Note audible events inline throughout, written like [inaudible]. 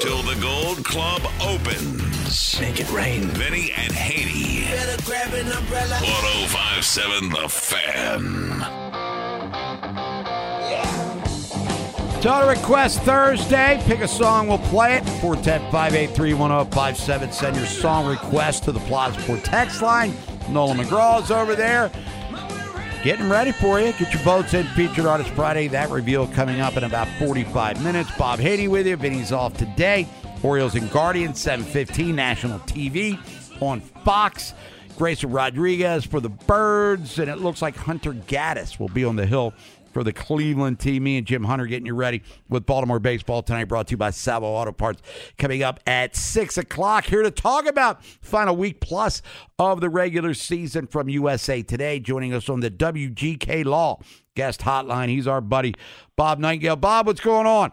till the Gold Club opens. Make it rain. Vinny and Haney. Better grab an umbrella. 1057 The Fan. Total request Thursday. Pick a song, we'll play it. 410 583 1057. Send your song request to the Plaza Port text line. Nolan McGraw is over there. Getting ready for you. Get your votes in. Featured Artist Friday. That reveal coming up in about 45 minutes. Bob Haney with you. Vinny's off today. Orioles and Guardians, 715 national TV on Fox. Grayson Rodriguez for the Birds, and it looks like Hunter Gaddis will be on the hill for the Cleveland team. Me and Jim Hunter getting you ready with Baltimore baseball tonight, brought to you by Salvo Auto Parts. Coming up at six o'clock here to talk about final week plus of the regular season from USA Today. Joining us on the WGK Law guest hotline, he's our buddy Bob Nightengale. Bob, what's going on?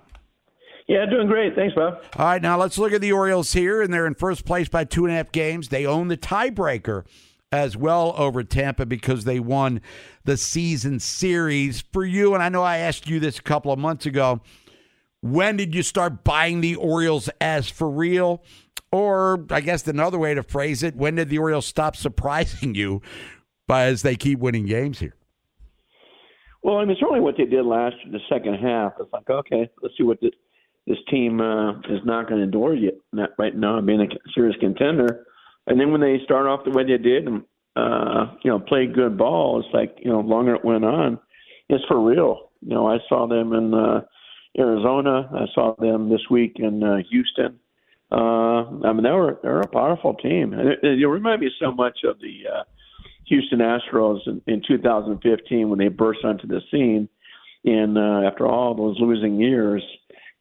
Yeah, doing great. Thanks, Bob. All right, now let's look at the Orioles here, and they're in first place by two and a half games. They own the tiebreaker as well over Tampa because they won the season series. For you, and I know I asked you this a couple of months ago, when did you start buying the Orioles as for real? Or I guess another way to phrase it, when did the Orioles stop surprising you by as they keep winning games here? Well, I mean, certainly what they did last the second half. It's like, okay, let's see what this, this team uh, is not going to endure yet not right now, being a serious contender. And then when they start off the way they did and uh, you know played good ball, it's like you know longer it went on, it's for real. You know, I saw them in uh, Arizona. I saw them this week in uh, Houston. Uh, I mean, they were they're a powerful team. It, it remind me so much of the uh, Houston Astros in, in 2015 when they burst onto the scene, and uh, after all those losing years,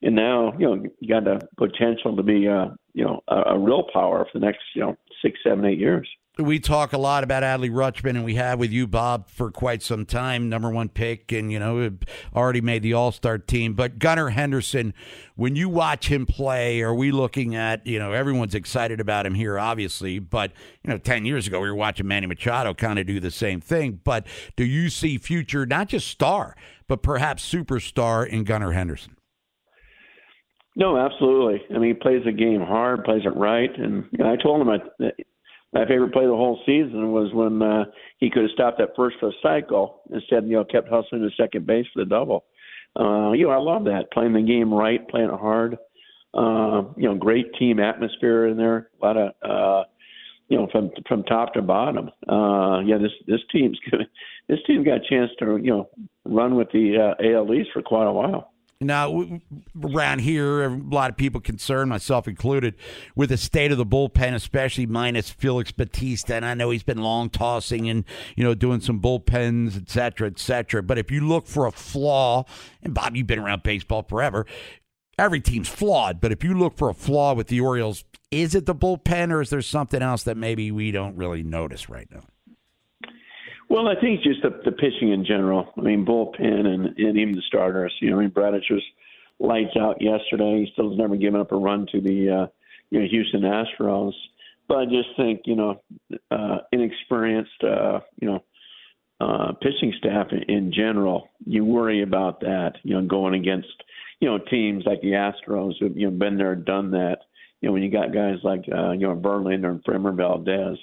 and now you know you got the potential to be uh, you know a, a real power for the next you know six, seven, eight years. We talk a lot about Adley Rutschman, and we have with you, Bob, for quite some time. Number one pick, and you know, already made the All Star team. But Gunnar Henderson, when you watch him play, are we looking at you know everyone's excited about him here, obviously. But you know, ten years ago we were watching Manny Machado kind of do the same thing. But do you see future, not just star, but perhaps superstar in Gunnar Henderson? No, absolutely. I mean, he plays the game hard, plays it right, and you know, I told him that my favorite play the whole season was when uh, he could have stopped that first for a cycle instead, you know, kept hustling to second base for the double. Uh, you know, I love that playing the game right, playing it hard. Uh, you know, great team atmosphere in there. A lot of, uh, you know, from from top to bottom. Uh, yeah, this this team's [laughs] this team got a chance to you know run with the uh, AL East for quite a while. Now, around here, a lot of people concerned, myself included, with the state of the bullpen, especially minus Felix Bautista. And I know he's been long tossing and, you know, doing some bullpens, et cetera, et cetera. But if you look for a flaw, and Bob, you've been around baseball forever, every team's flawed. But if you look for a flaw with the Orioles, is it the bullpen or is there something else that maybe we don't really notice right now? Well, I think just the, the pitching in general. I mean, bullpen and, and even the starters. You know, I mean, Bradish was lights out yesterday. He still has never given up a run to the uh, you know Houston Astros. But I just think you know uh, inexperienced uh, you know uh, pitching staff in, in general. You worry about that. You know, going against you know teams like the Astros who've you know been there, and done that. You know, when you got guys like uh, you know Verlander and Framber Valdez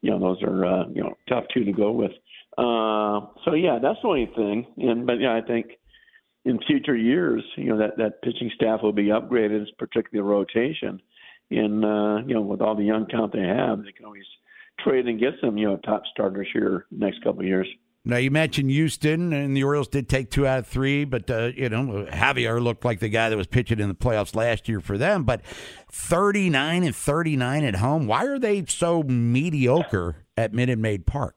you know those are uh, you know tough two to go with. Uh, so yeah, that's the only thing. And but yeah, I think in future years, you know that that pitching staff will be upgraded, particularly the rotation. And uh, you know with all the young talent they have, they can always trade and get some you know top starters here next couple of years. Now you mentioned Houston, and the Orioles did take two out of three, but uh, you know Javier looked like the guy that was pitching in the playoffs last year for them. But thirty nine and thirty nine at home. Why are they so mediocre at Minute Maid Park?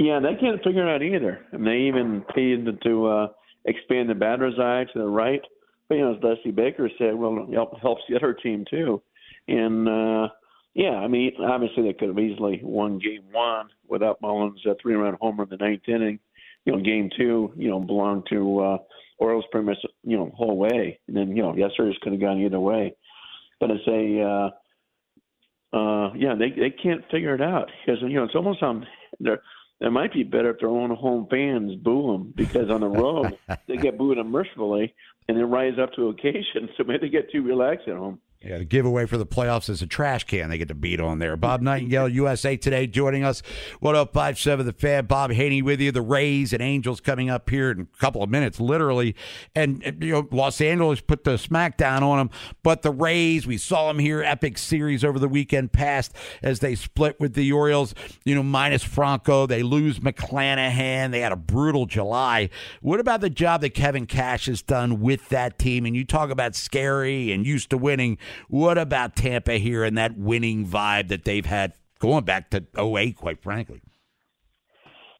Yeah, they can't figure it out either. Mean, they even paid to uh, expand the batter's eye to the right. But you know, as Dusty Baker said, well, it helps the other team too. And uh, yeah, I mean, obviously they could have easily won game one without Mullins' a three-run homer in the ninth inning. You know, game two, you know, belonged to uh, Orioles pretty much, you know, whole way. And then, you know, yesterday's could have gone either way. But it's a, uh, uh, yeah, they they can't figure it out because you know it's almost on they're it might be better if their own home fans boo them because on the road [laughs] they get booed unmercifully and then rise up to occasion. So [laughs] maybe they get too relaxed at home. Yeah, the giveaway for the playoffs is a trash can they get to beat on there. Bob Nightengale, [laughs] USA Today, joining us. 1057 The Fan. Bob Haney with you. The Rays and Angels coming up here in a couple of minutes, literally. And, you know, Los Angeles put the smackdown on them. But the Rays, we saw them here, epic series over the weekend past as they split with the Orioles, you know, minus Franco. They lose McClanahan. They had a brutal July. What about the job that Kevin Cash has done with that team? And you talk about scary and used to winning. What about Tampa here and that winning vibe that they've had going back to 08, quite frankly?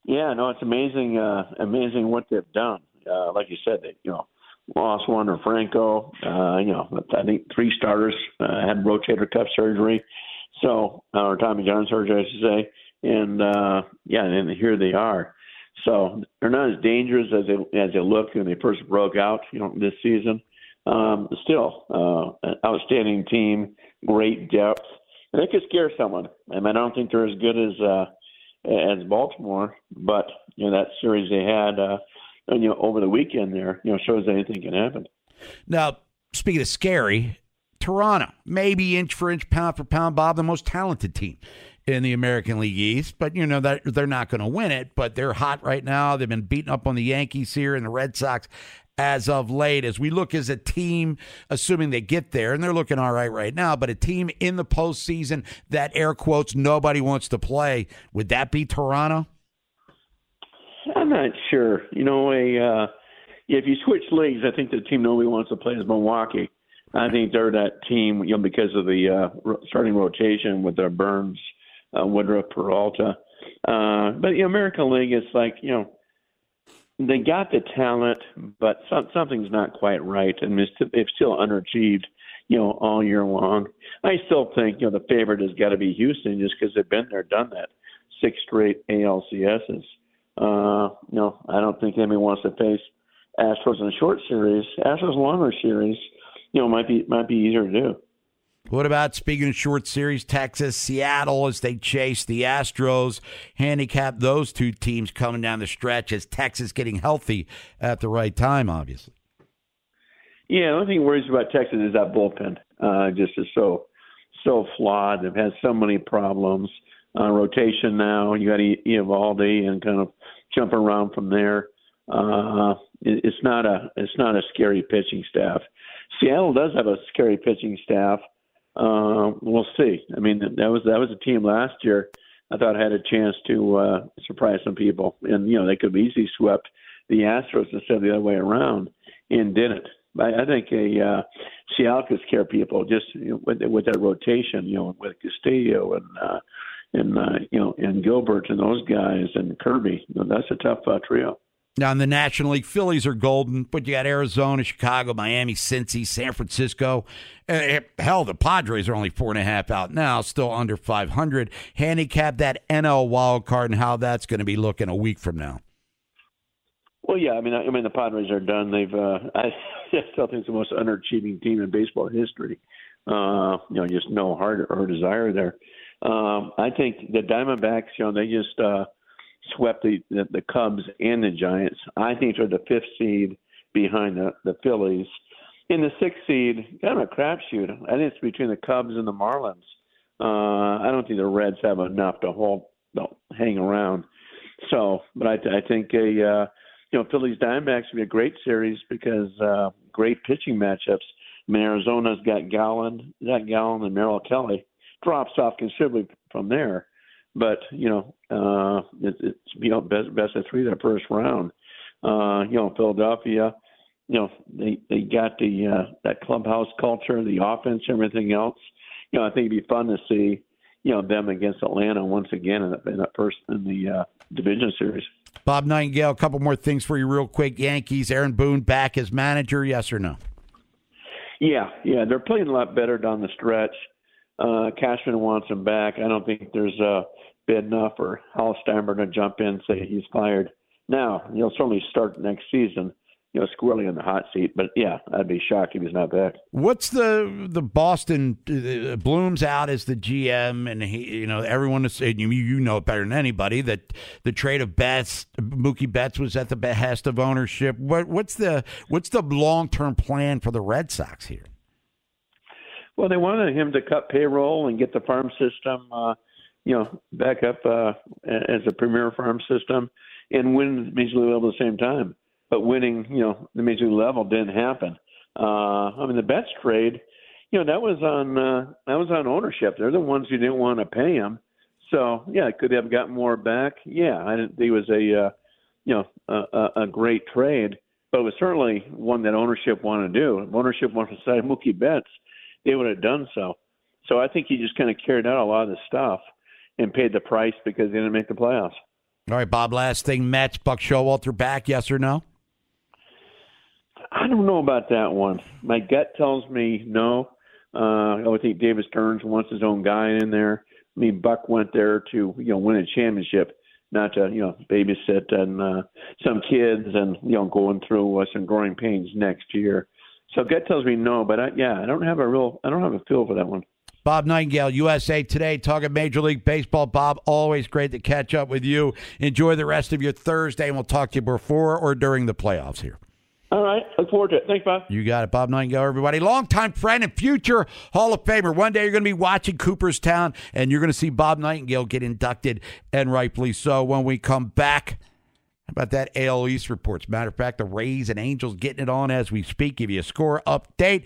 Yeah, no, it's amazing, uh, amazing what they've done. Uh, like you said, they you know lost Wander Franco. Uh, you know, I think three starters uh, had rotator cuff surgery, so or Tommy John surgery, I should say. And uh, yeah, and here they are. So they're not as dangerous as they as they looked when they first broke out. You know, this season um, still uh, an outstanding team, great depth, and they could scare someone. I mean, I don't think they're as good as uh, as Baltimore, but you know that series they had, uh, you know, over the weekend there, you know, shows anything can happen. Now, speaking of scary, Toronto, maybe inch for inch, pound for pound, Bob, the most talented team in the American League East, but you know that they're not going to win it. But they're hot right now. They've been beating up on the Yankees here and the Red Sox as of late. As we look as a team, assuming they get there, and they're looking all right right now, but a team in the postseason that air quotes nobody wants to play, would that be Toronto? I'm not sure. You know, a uh, if you switch leagues, I think the team nobody wants to play is Milwaukee. I think they're that team, you know, because of the uh, starting rotation with their Burnes, uh, Woodruff, Peralta. Uh, but the American League is like, you know, they got the talent, but some, something's not quite right, and they've still underachieved, you know, all year long. I still think, you know, the favorite has got to be Houston just because they've been there, done that, six straight ALCSs. Uh, no, I don't think anybody wants to face Astros in a short series. Astros longer series, you know, might be might be easier to do. What about speaking of short series, Texas, Seattle as they chase the Astros? Handicap those two teams coming down the stretch as Texas getting healthy at the right time, obviously. Yeah, the only thing that worries about Texas is that bullpen. Uh, just is so so flawed. They've had so many problems. Uh, rotation now. You got Eovaldi and kind of jumping around from there. Uh, it, it's not a it's not a scary pitching staff. Seattle does have a scary pitching staff. Uh, we'll see. I mean, that was that was a team last year. I thought had a chance to uh, surprise some people, and you know they could have easily swept the Astros instead of the other way around, and didn't. I, I think a uh, could scare people just you know, with with that rotation, you know, with Castillo and uh, and uh, you know and Gilbert and those guys and Kirby. You know, that's a tough uh, trio. Now in the National League, Phillies are golden, but you got Arizona, Chicago, Miami, Cincy, San Francisco. Uh, hell, the Padres are only four and a half out now, still under 500. Handicap that NL wild card and how that's going to be looking a week from now. Well, yeah, I mean, I, I mean, the Padres are done. They've, uh, [laughs] I still think it's the most underachieving team in baseball history. Uh, you know, just no heart or desire there. Um, I think the Diamondbacks, you know, they just. Uh, swept the, the, the Cubs and the Giants. I think they're the fifth seed behind the, the Phillies. In the sixth seed, kind of a crapshoot. I think it's between the Cubs and the Marlins. Uh, I don't think the Reds have enough to hold, no, hang around. So, but I, I think a uh, you know Phillies Diamondbacks would be a great series because uh, great pitching matchups. I mean, Arizona's got Gallen, that Gallen and Merrill Kelly drops off considerably from there. But you know, uh, it, it's you know best best of three that first round. Uh, you know, Philadelphia, you know they they got the uh, that clubhouse culture, the offense, everything else. You know, I think it'd be fun to see you know them against Atlanta once again in that, in that first in the uh, division series. Bob Nightengale, a couple more things for you, real quick. Yankees, Aaron Boone back as manager, yes or no? Yeah, yeah, they're playing a lot better down the stretch. Uh, Cashman wants him back. I don't think there's a bid enough for Hal Steinbrenner to jump in and say he's fired. Now he'll certainly start next season, you know, squarely in the hot seat. But yeah, I'd be shocked if he's not back. What's the the Boston uh, Bloom's out as the GM, and he, you know, everyone is saying you you know it better than anybody that the trade of Betts, Mookie Betts was at the behest of ownership. What what's the what's the long term plan for the Red Sox here? Well, they wanted him to cut payroll and get the farm system, uh, you know, back up uh, as a premier farm system and win Major League level at the same time. But winning, you know, the Major League level didn't happen. Uh, I mean, the Betts trade, you know, that was on uh, that was on ownership. They're the ones who didn't want to pay him. So yeah, could they have gotten more back? Yeah, I didn't think it was a uh, you know a, a great trade, but it was certainly one that ownership wanted to do. Ownership wanted to sign Mookie Betts they would have done so. So I think he just kind of carried out a lot of the stuff and paid the price because they didn't make the playoffs. All right, Bob. Last thing, Mets, Buck Showalter back? Yes or no? I don't know about that one. My gut tells me no. Uh, I would think David Stearns wants his own guy in there. I mean, Buck went there to you know win a championship, not to you know babysit and uh, some kids and you know going through uh, some growing pains next year. So gut tells me no, but I, yeah, I don't have a real, I don't have a feel for that one. Bob Nightengale, USA Today, talking Major League Baseball. Bob, always great to catch up with you. Enjoy the rest of your Thursday, and we'll talk to you before or during the playoffs here. All right. Look forward to it. Thanks, Bob. You got it. Bob Nightengale, everybody. Longtime friend and future Hall of Famer. One day you're going to be watching Cooperstown, and you're going to see Bob Nightengale get inducted, and rightfully so. When we come back, about that AL East reports? Matter of fact, the Rays and Angels getting it on as we speak. Give you a score update.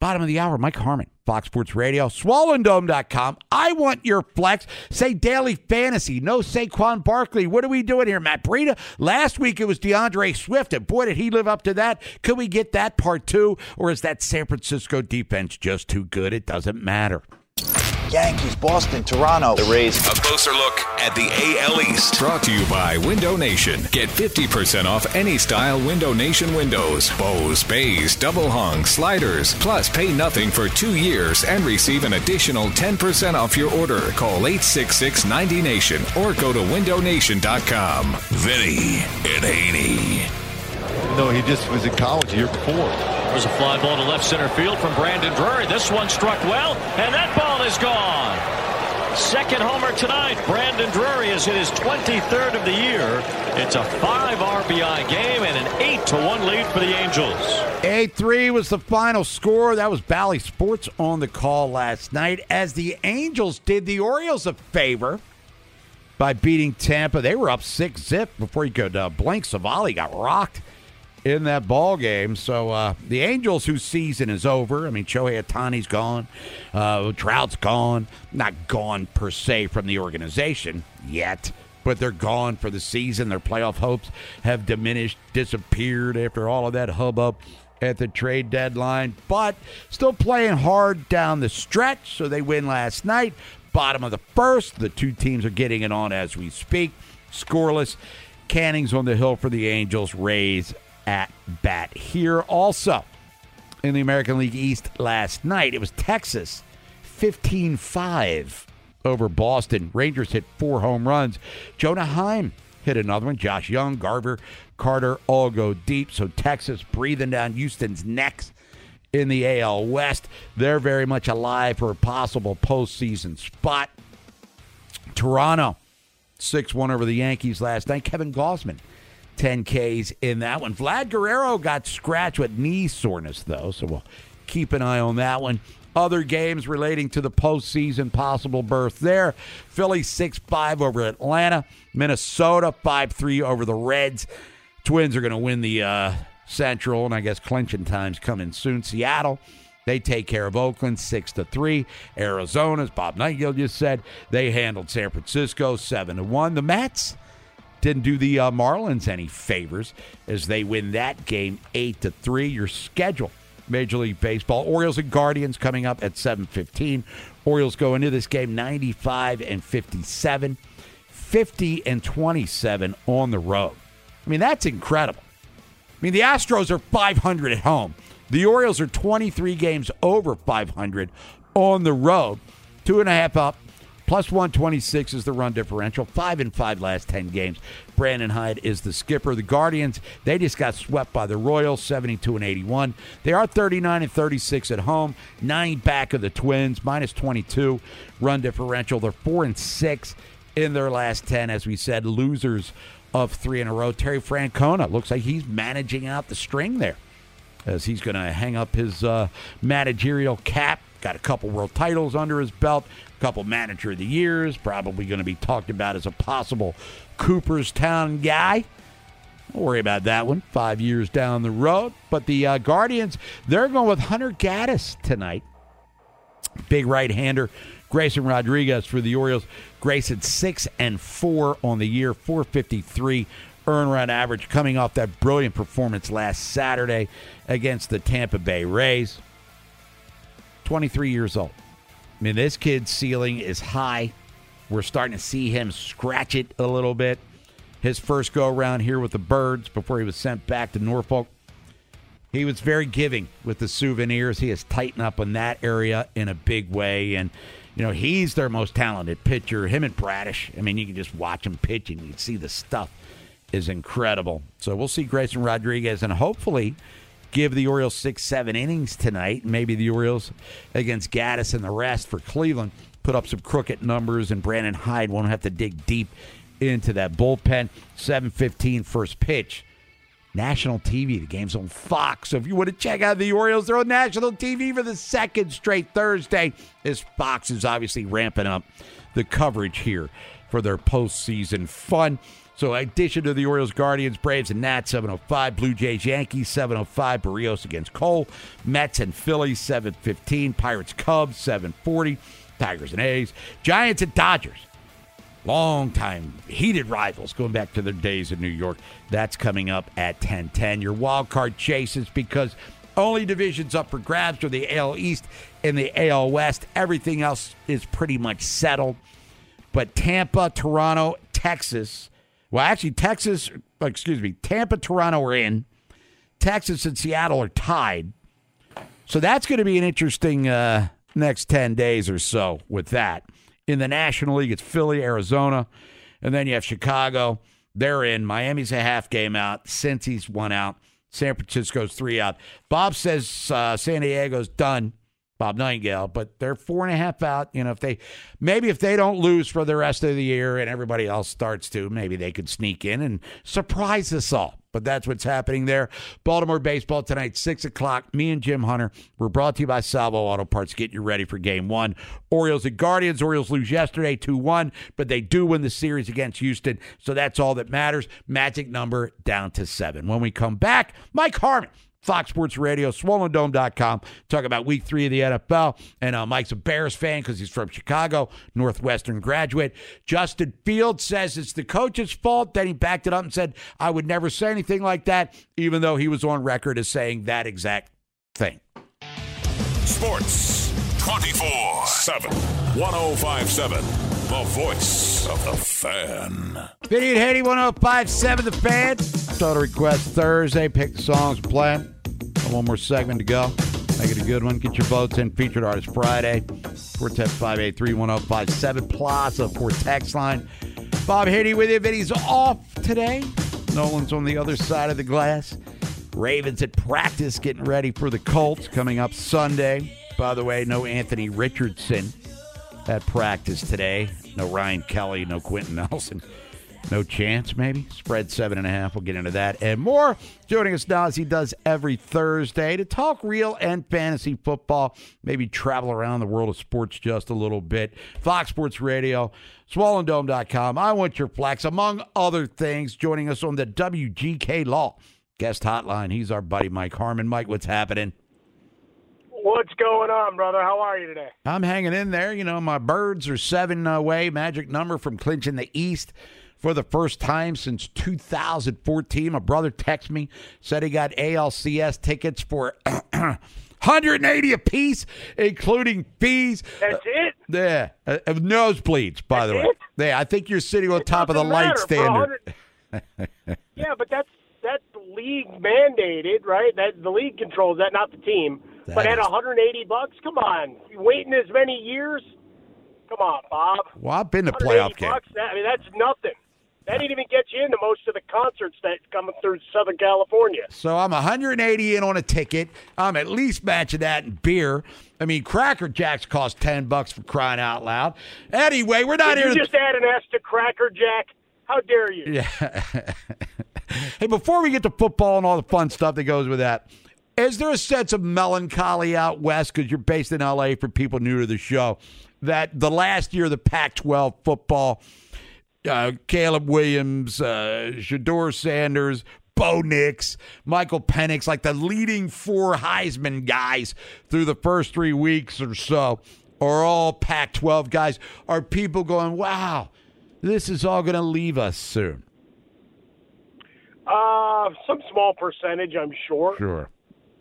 Bottom of the hour, Mike Harmon, Fox Sports Radio, SwollenDome.com. I want your flex. Say daily fantasy. No Saquon Barkley. What are we doing here, Matt Breida? Last week it was DeAndre Swift, and boy, did he live up to that. Could we get that part two, or is that San Francisco defense just too good? It doesn't matter. Yankees, Boston, Toronto, the Rays. A closer look at the AL East. Brought to you by Window Nation. Get 50% off any style Window Nation windows. Bows, bays, double hung, sliders. Plus, pay nothing for two years and receive an additional 10% off your order. Call 866 90 Nation or go to windownation.com. Vinny and Haney. No, he just was in college the year before. There's a fly ball to left center field from Brandon Drury. This one struck well, and that ball is gone. Second homer tonight. Brandon Drury has hit his 23rd of the year. It's a five RBI game and an 8 to 1 lead for the Angels. A3 was the final score. That was Bally Sports on the call last night as the Angels did the Orioles a favor by beating Tampa. They were up 6 zip before you could uh, blink. Savali got rocked in that ball game. So uh, the Angels, whose season is over. I mean, Shohei Ohtani's gone, uh, Trout's gone. Not gone per se from the organization yet, but they're gone for the season. Their playoff hopes have diminished, disappeared after all of that hubbub at the trade deadline. But still playing hard down the stretch. So they win last night. Bottom of the first. The two teams are getting it on as we speak. Scoreless. Canning's on the hill for the Angels. Rays at bat here. Also, in the American League East last night, it was Texas 15 5 over Boston. Rangers hit four home runs. Jonah Heim hit another one. Josh Jung, Garver, Carter all go deep. So Texas breathing down Houston's necks in the AL West. They're very much alive for a possible postseason spot. Toronto 6 1 over the Yankees last night. Kevin Gausman 10 Ks in that one. Vlad Guerrero got scratched with knee soreness, though, so we'll keep an eye on that one. Other games relating to the postseason possible berth there. Philly 6 5 over Atlanta. Minnesota 5 3 over the Reds. Twins are going to win the uh, Central, and I guess clinching time's coming soon. Seattle. They take care of Oakland six to three. Arizona, as Bob Nightengale just said, they handled San Francisco seven to one. The Mets didn't do the uh, Marlins any favors as they win that game eight to three. Your schedule, Major League Baseball: Orioles and Guardians coming up at seven fifteen. Orioles go into this game ninety five and fifty seven, 50 and twenty seven on the road. I mean that's incredible. I mean the Astros are five hundred at home. The Orioles are twenty three games over five hundred on the road. Two and a half up Plus 126 is the run differential. Five and five last 10 games. Brandon Hyde is the skipper. The Guardians, they just got swept by the Royals, 72 and 81. They are 39 and 36 at home, nine back of the Twins, minus 22 run differential. They're four and six in their last 10, as we said, losers of three in a row. Terry Francona looks like he's managing out the string there as he's going to hang up his uh, managerial cap. Got a couple world titles under his belt, couple manager of the years, probably going to be talked about as a possible Cooperstown guy. Don't worry about that one. Five years down the road. But the uh, Guardians, they're going with Hunter Gaddis tonight. Big right hander. Grayson Rodriguez for the Orioles. Grayson six and four on the year, 453 earn run average coming off that brilliant performance last Saturday against the Tampa Bay Rays. 23 years old. I mean, this kid's ceiling is high. We're starting to see him scratch it a little bit. His first go around here with the Birds before he was sent back to Norfolk. He was very giving with the souvenirs. He has tightened up in that area in a big way. And, you know, he's their most talented pitcher. Him and Bradish. I mean, you can just watch him pitch and you can see the stuff is incredible. So we'll see Grayson Rodriguez and hopefully give the Orioles six, seven innings tonight. Maybe the Orioles against Gaddis and the rest for Cleveland put up some crooked numbers, and Brandon Hyde won't have to dig deep into that bullpen. 7:15 first pitch. National TV. The game's on Fox. So if you want to check out the Orioles, they're on national TV for the second straight Thursday. As Fox is obviously ramping up the coverage here for their postseason fun. So, addition to the Orioles, Guardians, Braves, and Nats, 705. Blue Jays, Yankees, 705. Berrios against Cole. Mets and Phillies, 715. Pirates, Cubs, 740. Tigers and A's. Giants and Dodgers. Long time heated rivals going back to their days in New York. That's coming up at 1010. Your wild card chases because only divisions up for grabs are the AL East and the AL West. Everything else is pretty much settled. But Tampa, Toronto, Texas well, actually, Texas, excuse me, Tampa, Toronto are in. Texas and Seattle are tied. So that's going to be an interesting uh, next 10 days or so with that. In the National League, it's Philly, Arizona, and then you have Chicago. They're in. Miami's a half game out. Cincy's one out. San Francisco's three out. Bob says uh, San Diego's done. Bob Nightengale, but they're four and a half out. You know, if they maybe if they don't lose for the rest of the year and everybody else starts to, maybe they could sneak in and surprise us all. But that's what's happening there. Baltimore baseball tonight, six o'clock. Me and Jim Hunter. We're brought to you by Salvo Auto Parts. Get you ready for game one. Orioles and Guardians. Orioles lose yesterday 2 1, but they do win the series against Houston. So that's all that matters. Magic number down to seven. When we come back, Mike Harmon Fox Sports Radio, SwollenDome.com. Talk about week three of the NFL. And uh, Mike's a Bears fan because he's from Chicago, Northwestern graduate. Justin Fields says it's the coach's fault. Then he backed it up and said, I would never say anything like that, even though he was on record as saying that exact thing. Sports 24 7. 1057. The voice of the fan. Vinny and Haney 1057 The Fan. Total request Thursday. Pick the songs and play. One more segment to go. Make it a good one. Get your votes in. Featured Artist Friday. 410-583-1057. Plaza for text line. Bob Haney with you. Vinny's off today. Nolan's on the other side of the glass. Ravens at practice getting ready for the Colts coming up Sunday. By the way, no Anthony Richardson at practice today. No Ryan Kelly, no Quenton Nelson. No chance, maybe. Spread seven and a half. We'll get into that and more. Joining us now, as he does every Thursday, to talk real and fantasy football, maybe travel around the world of sports just a little bit. Fox Sports Radio, SwollenDome.com. I want your flex, among other things. Joining us on the WGK Law guest hotline. He's our buddy Mike Harmon. Mike, what's happening? What's going on, brother? How are you today? I'm hanging in there. You know, my birds are seven away, magic number from clinching the East for the first time since 2014. My brother texted me, said he got ALCS tickets for [clears throat] 180 apiece, including fees. That's it? Yeah, uh, uh, nosebleeds, by That's the way. it? Yeah, I think you're sitting on It top of the doesn't light standard. yeah, but that's that's league mandated, right? That the league controls that, not the team. That but at 180 bucks, come on, you waiting as many years? Come on, Bob. Well, I've been to 180 playoff games. I mean, that's nothing. That didn't even get you into most of the concerts that come through Southern California. So I'm 180 in on a ticket. I'm at least matching that in beer. I mean, Cracker Jacks cost 10 bucks for crying out loud. Anyway, we're not Did here you to just add an S to Cracker Jack? How dare you? Yeah. [laughs] hey, before we get to football and all the fun stuff that goes with that, is there a sense of melancholy out west because you're based in LA for people new to the show that the last year of the Pac-12 football, uh, Caleb Williams, uh, Shedeur Sanders, Bo Nix, Michael Penix, like the leading four Heisman guys through the first three weeks or so, are all Pac 12 guys. Are people going, wow, this is all going to leave us soon? Uh, some small percentage, I'm sure. Sure.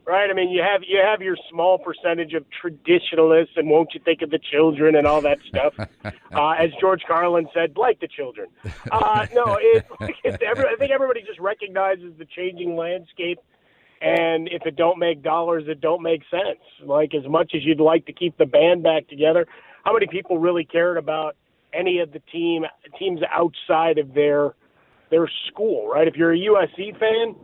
Right? I mean, you have you have your small percentage of traditionalists, and won't you think of the children and all that stuff. [laughs] uh, as George Carlin said, like the children. Uh, no, it, [laughs] it's every, I think everybody just recognizes the changing landscape, and if it don't make dollars, it don't make sense. Like as much as you'd like to keep the band back together, how many people really cared about any of the team teams outside of their their school? Right? If you're a USC fan,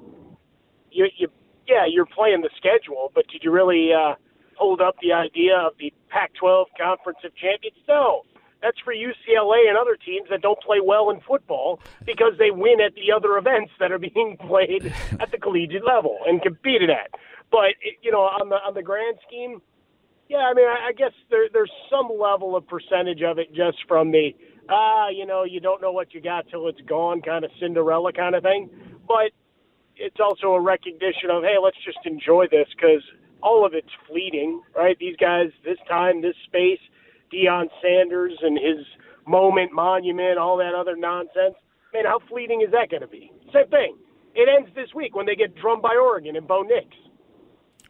you you yeah, you're playing the schedule, but did you really uh, hold up the idea of the Pac-12 Conference of Champions? No, that's for UCLA and other teams that don't play well in football because they win at the other events that are [laughs] being played at the collegiate level and competed at. But you know, on the on the grand scheme, yeah, I mean, I, I guess there, there's some level of percentage of it just from the ah, you know, you don't know what you got till it's gone kind of Cinderella kind of thing. But it's also a recognition of hey, let's just enjoy this because all of it's fleeting, right? These guys, this time, this space, Deion Sanders and his moment, monument, all that other nonsense. Man, how fleeting is that going to be? Same thing. It ends this week when they get drummed by Oregon and Bo Nix.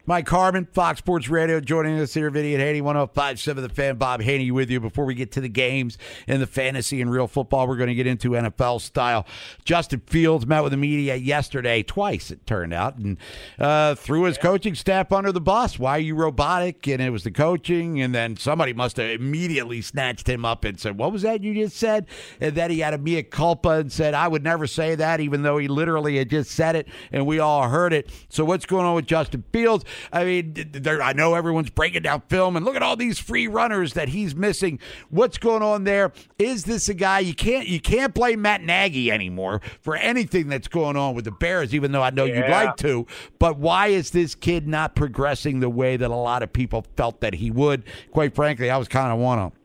Mike Harmon, Fox Sports Radio, joining us here, video at Haney 1057 The Fan. Bob Haney with you. Before we get to the games and the fantasy and real football, we're going to get into NFL style. Justin Fields met with the media yesterday, twice it turned out, and uh, threw his coaching staff under the bus. Why are you robotic? And it was the coaching, and then somebody must have immediately snatched him up and said, What was that you just said? And then he had a mea culpa and said, I would never say that, even though he literally had just said it, and we all heard it. So, what's going on with Justin Fields? I mean, I know everyone's breaking down film and look at all these free runners that he's missing. What's going on there? Is this a guy you can't you can't blame Matt Nagy anymore for anything that's going on with the Bears? Even though I know Yeah. you'd like to, but why is this kid not progressing the way that a lot of people felt that he would? Quite frankly, I was kind of one of them.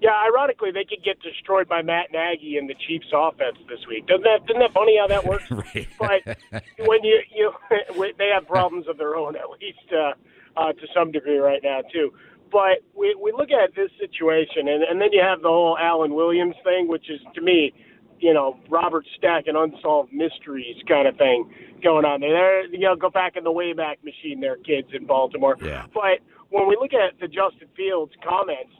Yeah, ironically, they could get destroyed by Matt Nagy and the Chiefs' offense this week. Doesn't that isn't that funny how that works? [laughs] Right. But when you you [laughs] they have problems of their own at least uh, uh, to some degree right now too. But we we look at this situation, and and then you have the whole Alan Williams thing, which is to me, you know, Robert Stack and unsolved mysteries kind of thing going on there. They're, you know, go back in the Wayback Machine, there, kids in Baltimore. Yeah. But when we look at the Justin Fields comments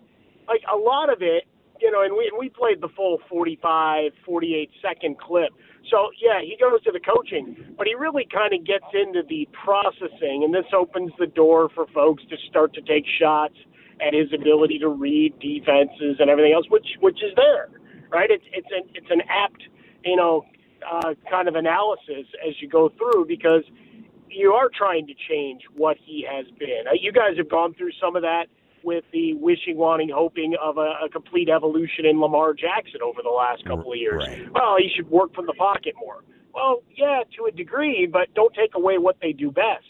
like a lot of it, you know, and we we played the full 45, 48 second clip. So yeah, he goes to the coaching, but he really kind of gets into the processing, and this opens the door for folks to start to take shots at his ability to read defenses and everything else, which which is there, right? It's it's an it's an apt, you know, uh, kind of analysis as you go through because you are trying to change what he has been. Uh, you guys have gone through some of that with the wishing, wanting, hoping of a, a complete evolution in Lamar Jackson over the last couple of years. Right. Well, he should work from the pocket more. Well, yeah, to a degree, but don't take away what they do best.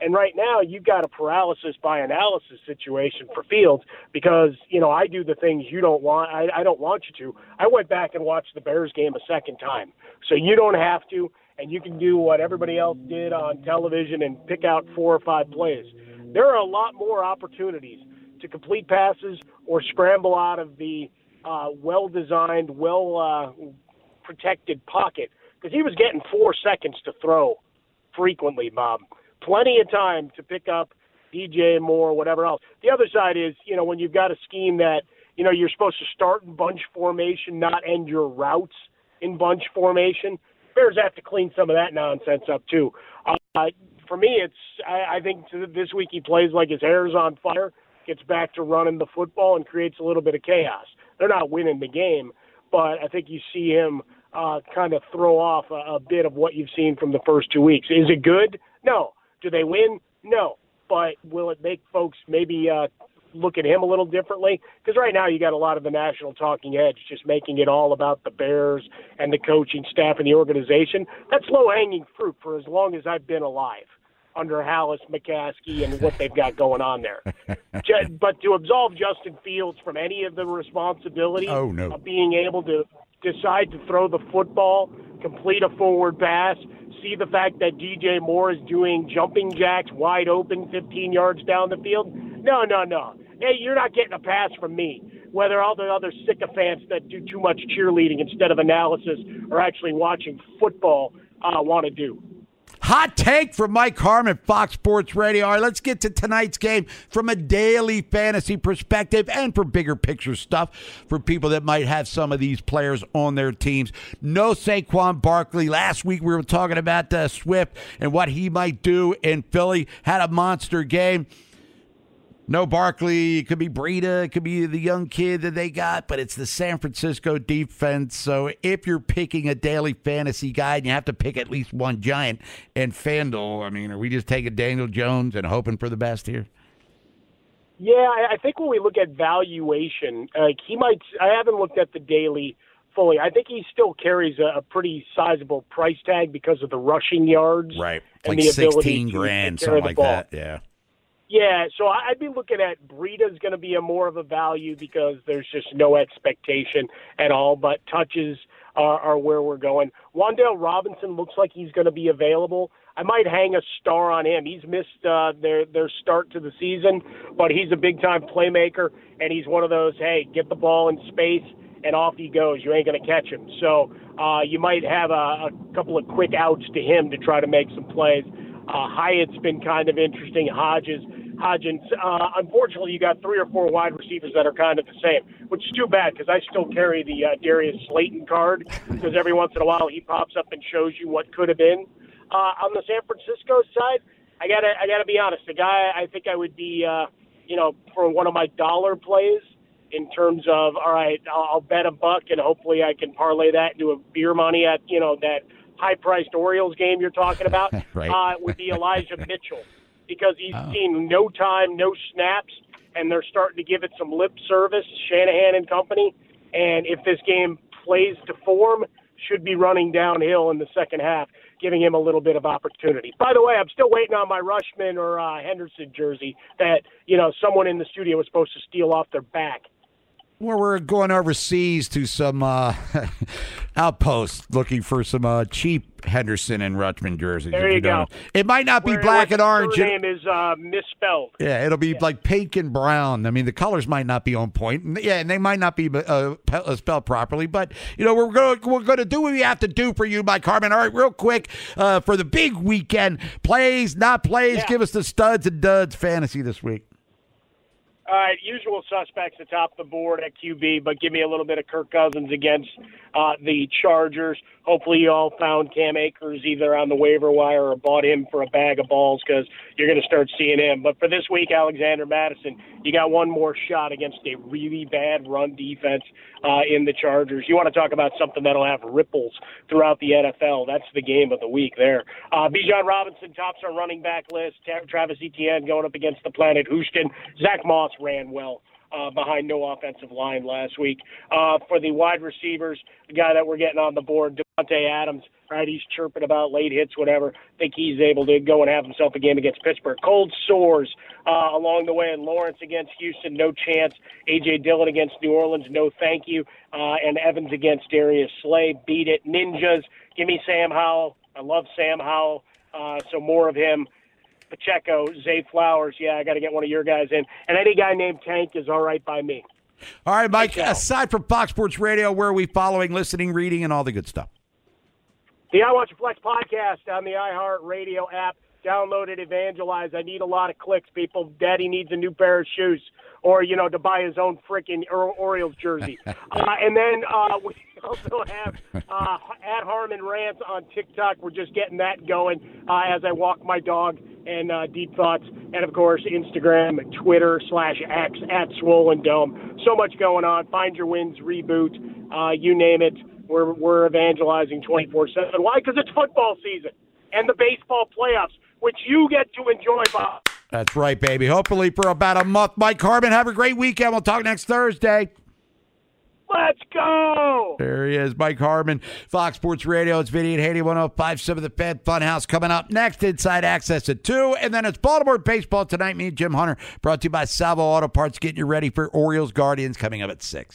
And right now, you've got a paralysis by analysis situation for Fields because you know I do the things you don't want. I, I don't want you to. I went back and watched the Bears game a second time, so you don't have to, and you can do what everybody else did on television and pick out four or five plays. There are a lot more opportunities to complete passes or scramble out of the uh, well-designed, well uh, protected pocket because he was getting four seconds to throw frequently, Bob. Plenty of time to pick up DJ Moore, whatever else. The other side is, you know, when you've got a scheme that, you know, you're supposed to start in bunch formation, not end your routes in bunch formation. Bears have to clean some of that nonsense up too. Uh, for me, it's I, I think this week he plays like his hair's on fire. Gets back to running the football and creates a little bit of chaos. They're not winning the game, but I think you see him uh, kind of throw off a, a bit of what you've seen from the first two weeks. Is it good? No. Do they win? No. But will it make folks maybe uh, look at him a little differently? Because right now you got a lot of the national talking heads just making it all about the Bears and the coaching staff and the organization. That's low hanging fruit for as long as I've been alive under Halas, McCaskey, and what they've got going on there. [laughs] but to absolve Justin Fields from any of the responsibility oh, no. of being able to decide to throw the football, complete a forward pass, see the fact that DJ Moore is doing jumping jacks wide open 15 yards down the field. No, no, no. Hey, you're not getting a pass from me. Whether all the other sycophants that do too much cheerleading instead of analysis or actually watching football uh, want to do. Hot take from Mike Harmon, Fox Sports Radio. All right, let's get to tonight's game from a daily fantasy perspective and for bigger picture stuff for people that might have some of these players on their teams. No Saquon Barkley. Last week we were talking about uh, Swift and what he might do in Philly. Had a monster game. No Barkley. It could be Breida. It could be the young kid that they got, but it's the San Francisco defense. So if you're picking a daily fantasy guide, you have to pick at least one giant. And FanDuel, I mean, are we just taking Daniel Jones and hoping for the best here? Yeah, I think when we look at valuation, like he might. I haven't looked at the daily fully. I think he still carries a, a pretty sizable price tag because of the rushing yards, right? And like the sixteen ability grand, to something like ball. that. Yeah. Yeah, so I'd be looking at Breida's going to be a more of a value because there's just no expectation at all. But touches are, are where we're going. Wan'Dale Robinson looks like he's going to be available. I might hang a star on him. He's missed uh, their their start to the season, but he's a big time playmaker, and he's one of those. Hey, get the ball in space, and off he goes. You ain't going to catch him. So uh, you might have a, a couple of quick outs to him to try to make some plays. Uh, Hyatt's been kind of interesting. Hodges, Hodgins. Uh, unfortunately, you got three or four wide receivers that are kind of the same, which is too bad because I still carry the uh, Darius Slayton card because every once in a while he pops up and shows you what could have been. Uh, on the San Francisco side, I gotta I gotta be honest. The guy I think I would be, uh, you know, for one of my dollar plays in terms of all right, I'll, I'll bet a buck and hopefully I can parlay that into a beer money at you know that high priced Orioles game you're talking about. [laughs] Right. uh, would be Elijah [laughs] Mitchell because he's Oh. seen no time, no snaps, and they're starting to give it some lip service, Shanahan and company. And if this game plays to form, should be running downhill in the second half, giving him a little bit of opportunity. By the way, I'm still waiting on my Rutschman or uh, Henderson jersey that you know someone in the studio was supposed to steal off their back. Well, we're going overseas to some uh, [laughs] outposts looking for some uh, cheap Henderson and Rutschman jerseys. There if you go. It might not be Where- black and orange. It- Name is uh, misspelled. yeah, it'll be like pink and brown. I mean, the colors might not be on point. And, Yeah, and they might not be uh, uh, spelled properly. But you know, we're going we're going to do what we have to do for you, Mike Carmen. All right, real quick uh, for the big weekend plays, not plays. Yeah. Give us the studs and duds fantasy this week. All right, usual suspects atop the board at QB, but give me a little bit of Kirk Cousins against uh, the Chargers. Hopefully, you all found Cam Akers either on the waiver wire or bought him for a bag of balls because you're going to start seeing him. But for this week, Alexander Mattison, you got one more shot against a really bad run defense uh, in the Chargers. You want to talk about something that'll have ripples throughout the NFL? That's the game of the week there. Uh, Bijan Robinson tops our running back list. Travis Etienne going up against the Planet Houston. Zack Moss ran well uh, behind no offensive line last week. Uh, for the wide receivers, the guy that we're getting on the board, Davante Adams, right? He's chirping about late hits, whatever. think he's able to go and have himself a game against Pittsburgh. Cold sores uh, along the way, and Lawrence against Houston, no chance. A.J. Dillon against New Orleans, no thank you. Uh, and Evans against Darius Slay, beat it. Ninjas, give me Sam Howell. I love Sam Howell, uh, so more of him. Pacheco, Zay Flowers. Yeah, I got to get one of your guys in. And any guy named Tank is all right by me. All right, Mike. Aside from Fox Sports Radio, where are we following, listening, reading, and all the good stuff? The I Your Flex podcast on the iHeart Radio app. Download it, evangelize. I need a lot of clicks, people. Daddy needs a new pair of shoes, or you know, to buy his own freaking Orioles jersey. [laughs] uh, and then uh, we also have uh, at Harmon Rants on TikTok. We're just getting that going uh, as I walk my dog and uh, deep thoughts and of course Instagram, Twitter slash X at Swollen Dome. So much going on. Find your wins reboot, uh, you name it. We're we're evangelizing 24 seven. Why? Because it's football season and the baseball playoffs, which you get to enjoy, Bob. That's right, baby. Hopefully for about a month. Mike Harmon, have a great weekend. We'll talk next Thursday. Let's go. There he is, Mike Harmon, Fox Sports Radio. It's Vinny and Haney, 1057 The Fed Funhouse coming up next. Inside Access at 2. And then it's Baltimore Baseball tonight. Me and Jim Hunter, brought to you by Salvo Auto Parts, getting you ready for Orioles Guardians coming up at 6.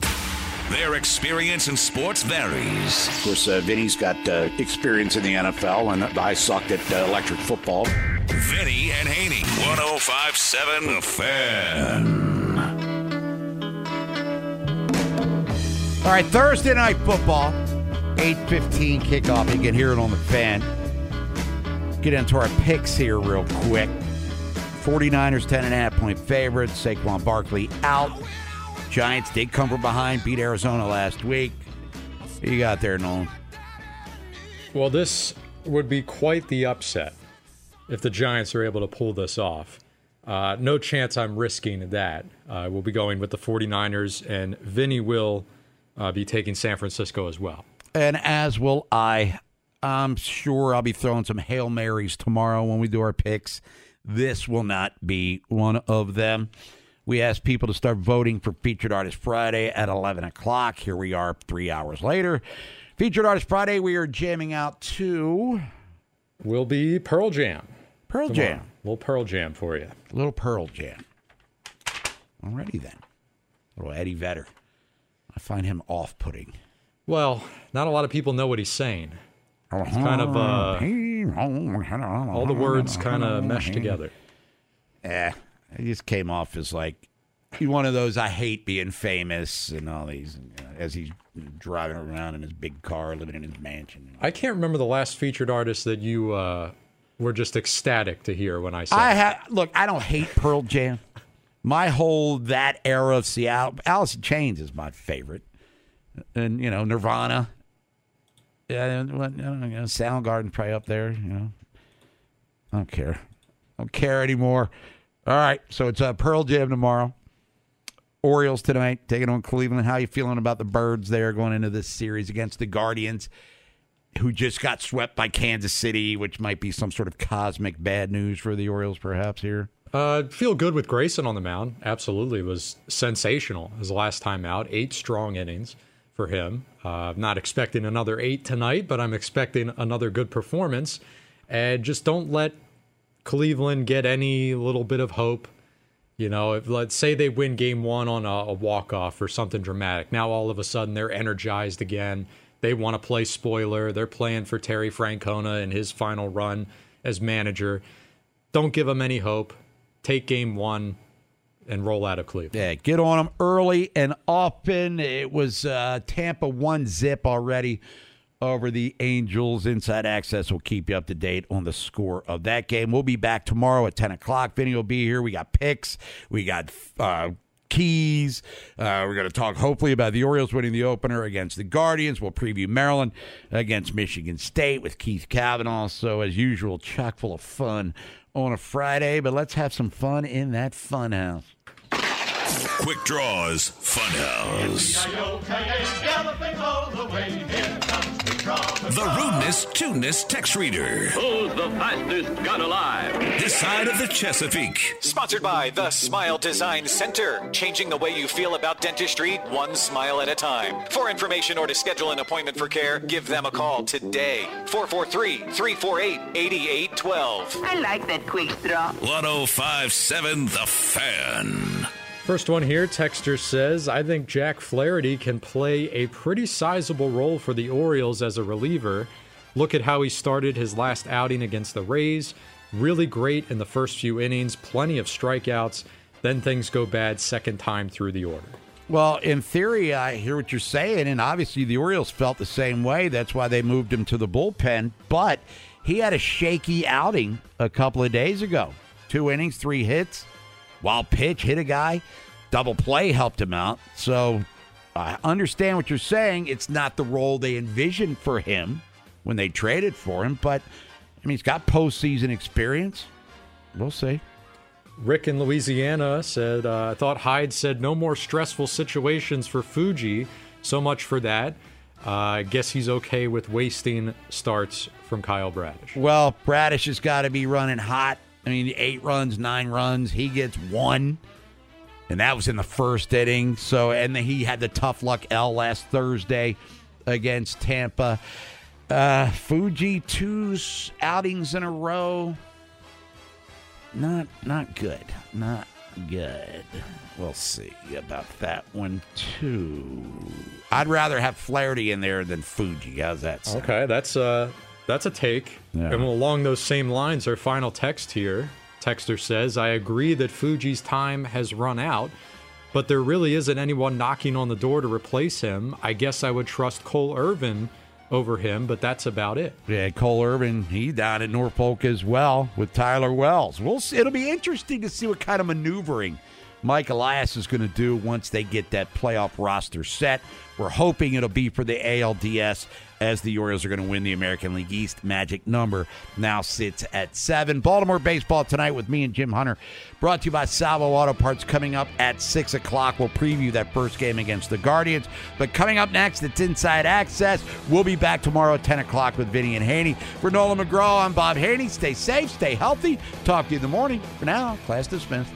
Their experience in sports varies. Of course, uh, Vinny's got uh, experience in the NFL, and I sucked at uh, electric football. Vinny and Haney, 1057 The Fan. All right, Thursday night football, 8.15 kickoff. You can hear it on the fan. Get into our picks here real quick. 49ers 10.5 point favorites. Saquon Barkley out. Giants did come from behind, beat Arizona last week. Who you got there, Nolan? Well, this would be quite the upset if the Giants are able to pull this off. Uh, no chance I'm risking that. Uh, we'll be going with the 49ers, and Vinny will uh, be taking San Francisco as well. And as will I. I'm sure I'll be throwing some Hail Marys tomorrow when we do our picks. This will not be one of them. We asked people to start voting for Featured Artist Friday at 11 o'clock. Here we are three hours later. Featured Artist Friday, we are jamming out to Will be Pearl Jam. Pearl Tomorrow. Jam. little Pearl Jam for you. Little Pearl Jam. Alrighty then. Little Eddie Vedder. I find him off putting. Well, not a lot of people know what he's saying. It's kind of uh, all the words kind of mesh together. Yeah, he just came off as like he's one of those I hate being famous and all these you know, as he's driving around in his big car, living in his mansion. I can't remember the last featured artist that you uh, were just ecstatic to hear when I said. I it. have look. I don't hate Pearl Jam. My whole that era of Seattle, Alice in Chains is my favorite, and you know Nirvana. Yeah, what- you know, Soundgarden probably up there. You know, I don't care. I don't care anymore. All right, so it's uh, Pearl Jam tomorrow. Orioles tonight taking on Cleveland. How you feeling about the Birds there going into this series against the Guardians, who just got swept by Kansas City, which might be some sort of cosmic bad news for the Orioles, perhaps here. Uh, feel good with Grayson on the mound. Absolutely, was sensational his last time out. Eight strong innings for him. Uh, not expecting another eight tonight, but I'm expecting another good performance. And just don't let Cleveland get any little bit of hope. You know, if let's say they win game one on a, a walk off or something dramatic. Now all of a sudden they're energized again. They want to play spoiler. They're playing for Terry Francona in his final run as manager. Don't give them any hope. Take game one and roll out of Cleveland. Yeah, get on them early and often. It was uh, Tampa one zip already over the Angels. Inside Access will keep you up to date on the score of that game. We'll be back tomorrow at 10 o'clock. Vinny will be here. We got picks. We got uh, keys. Uh, we're going to talk hopefully about the Orioles winning the opener against the Guardians. We'll preview Maryland against Michigan State with Keith Kavanaugh. So, as usual, chock full of fun on a Friday. But let's have some fun in that fun house. Quick Draws Funhouse. The rudeness, tuneness text reader. Who's the fastest gun alive? This side of the Chesapeake. Sponsored by the Smile Design Center, changing the way you feel about dentistry one smile at a time. For information or to schedule an appointment for care, give them a call today. 443 348 8812. I like that quick straw. 1057 The Fan. First one here, Texter says, I think Jack Flaherty can play a pretty sizable role for the Orioles as a reliever. Look at how he started his last outing against the Rays. Really great in the first few innings, plenty of strikeouts. Then things go bad second time through the order. Well, in theory, I hear what you're saying, and obviously the Orioles felt the same way. That's why they moved him to the bullpen. But he had a shaky outing a couple of days ago. Two innings, three hits, wild pitch, hit a guy, double play helped him out. So I understand what you're saying. It's not the role they envisioned for him when they traded for him, but I mean, he's got postseason experience. We'll see. Rick in Louisiana said, uh, I thought Hyde said no more stressful situations for Fuji. So much for that. Uh, I guess he's okay with wasting starts from Kyle Bradish. Well, Bradish has got to be running hot. I mean, eight runs, nine runs. He gets one. And that was in the first inning. So, and then he had the tough luck L last Thursday against Tampa. Uh, Fuji, two outings in a row. Not, not good. Not good. We'll see about that one too. I'd rather have Flaherty in there than Fuji. How's that? Sound? Okay, that's uh that's a take. Yeah. And along those same lines, our final text here. Texter says, I agree that Fuji's time has run out, but there really isn't anyone knocking on the door to replace him. I guess I would trust Cole Irvin over him, but that's about it. Yeah, Cole Irvin, he down at Norfolk as well with Tyler Wells. We'll see. It'll be interesting to see what kind of maneuvering Mike Elias is going to do once they get that playoff roster set. We're hoping it'll be for the ALDS as the Orioles are going to win the American League East. Magic number now sits at seven. Baltimore baseball tonight with me and Jim Hunter. Brought to you by Salvo Auto Parts. Coming up at six o'clock, we'll preview that first game against the Guardians. But coming up next, it's Inside Access. We'll be back tomorrow at 10 o'clock with Vinny and Haynie. For Nolan McGraw, I'm Bob Haynie. Stay safe, stay healthy. Talk to you in the morning. For now, class dismissed.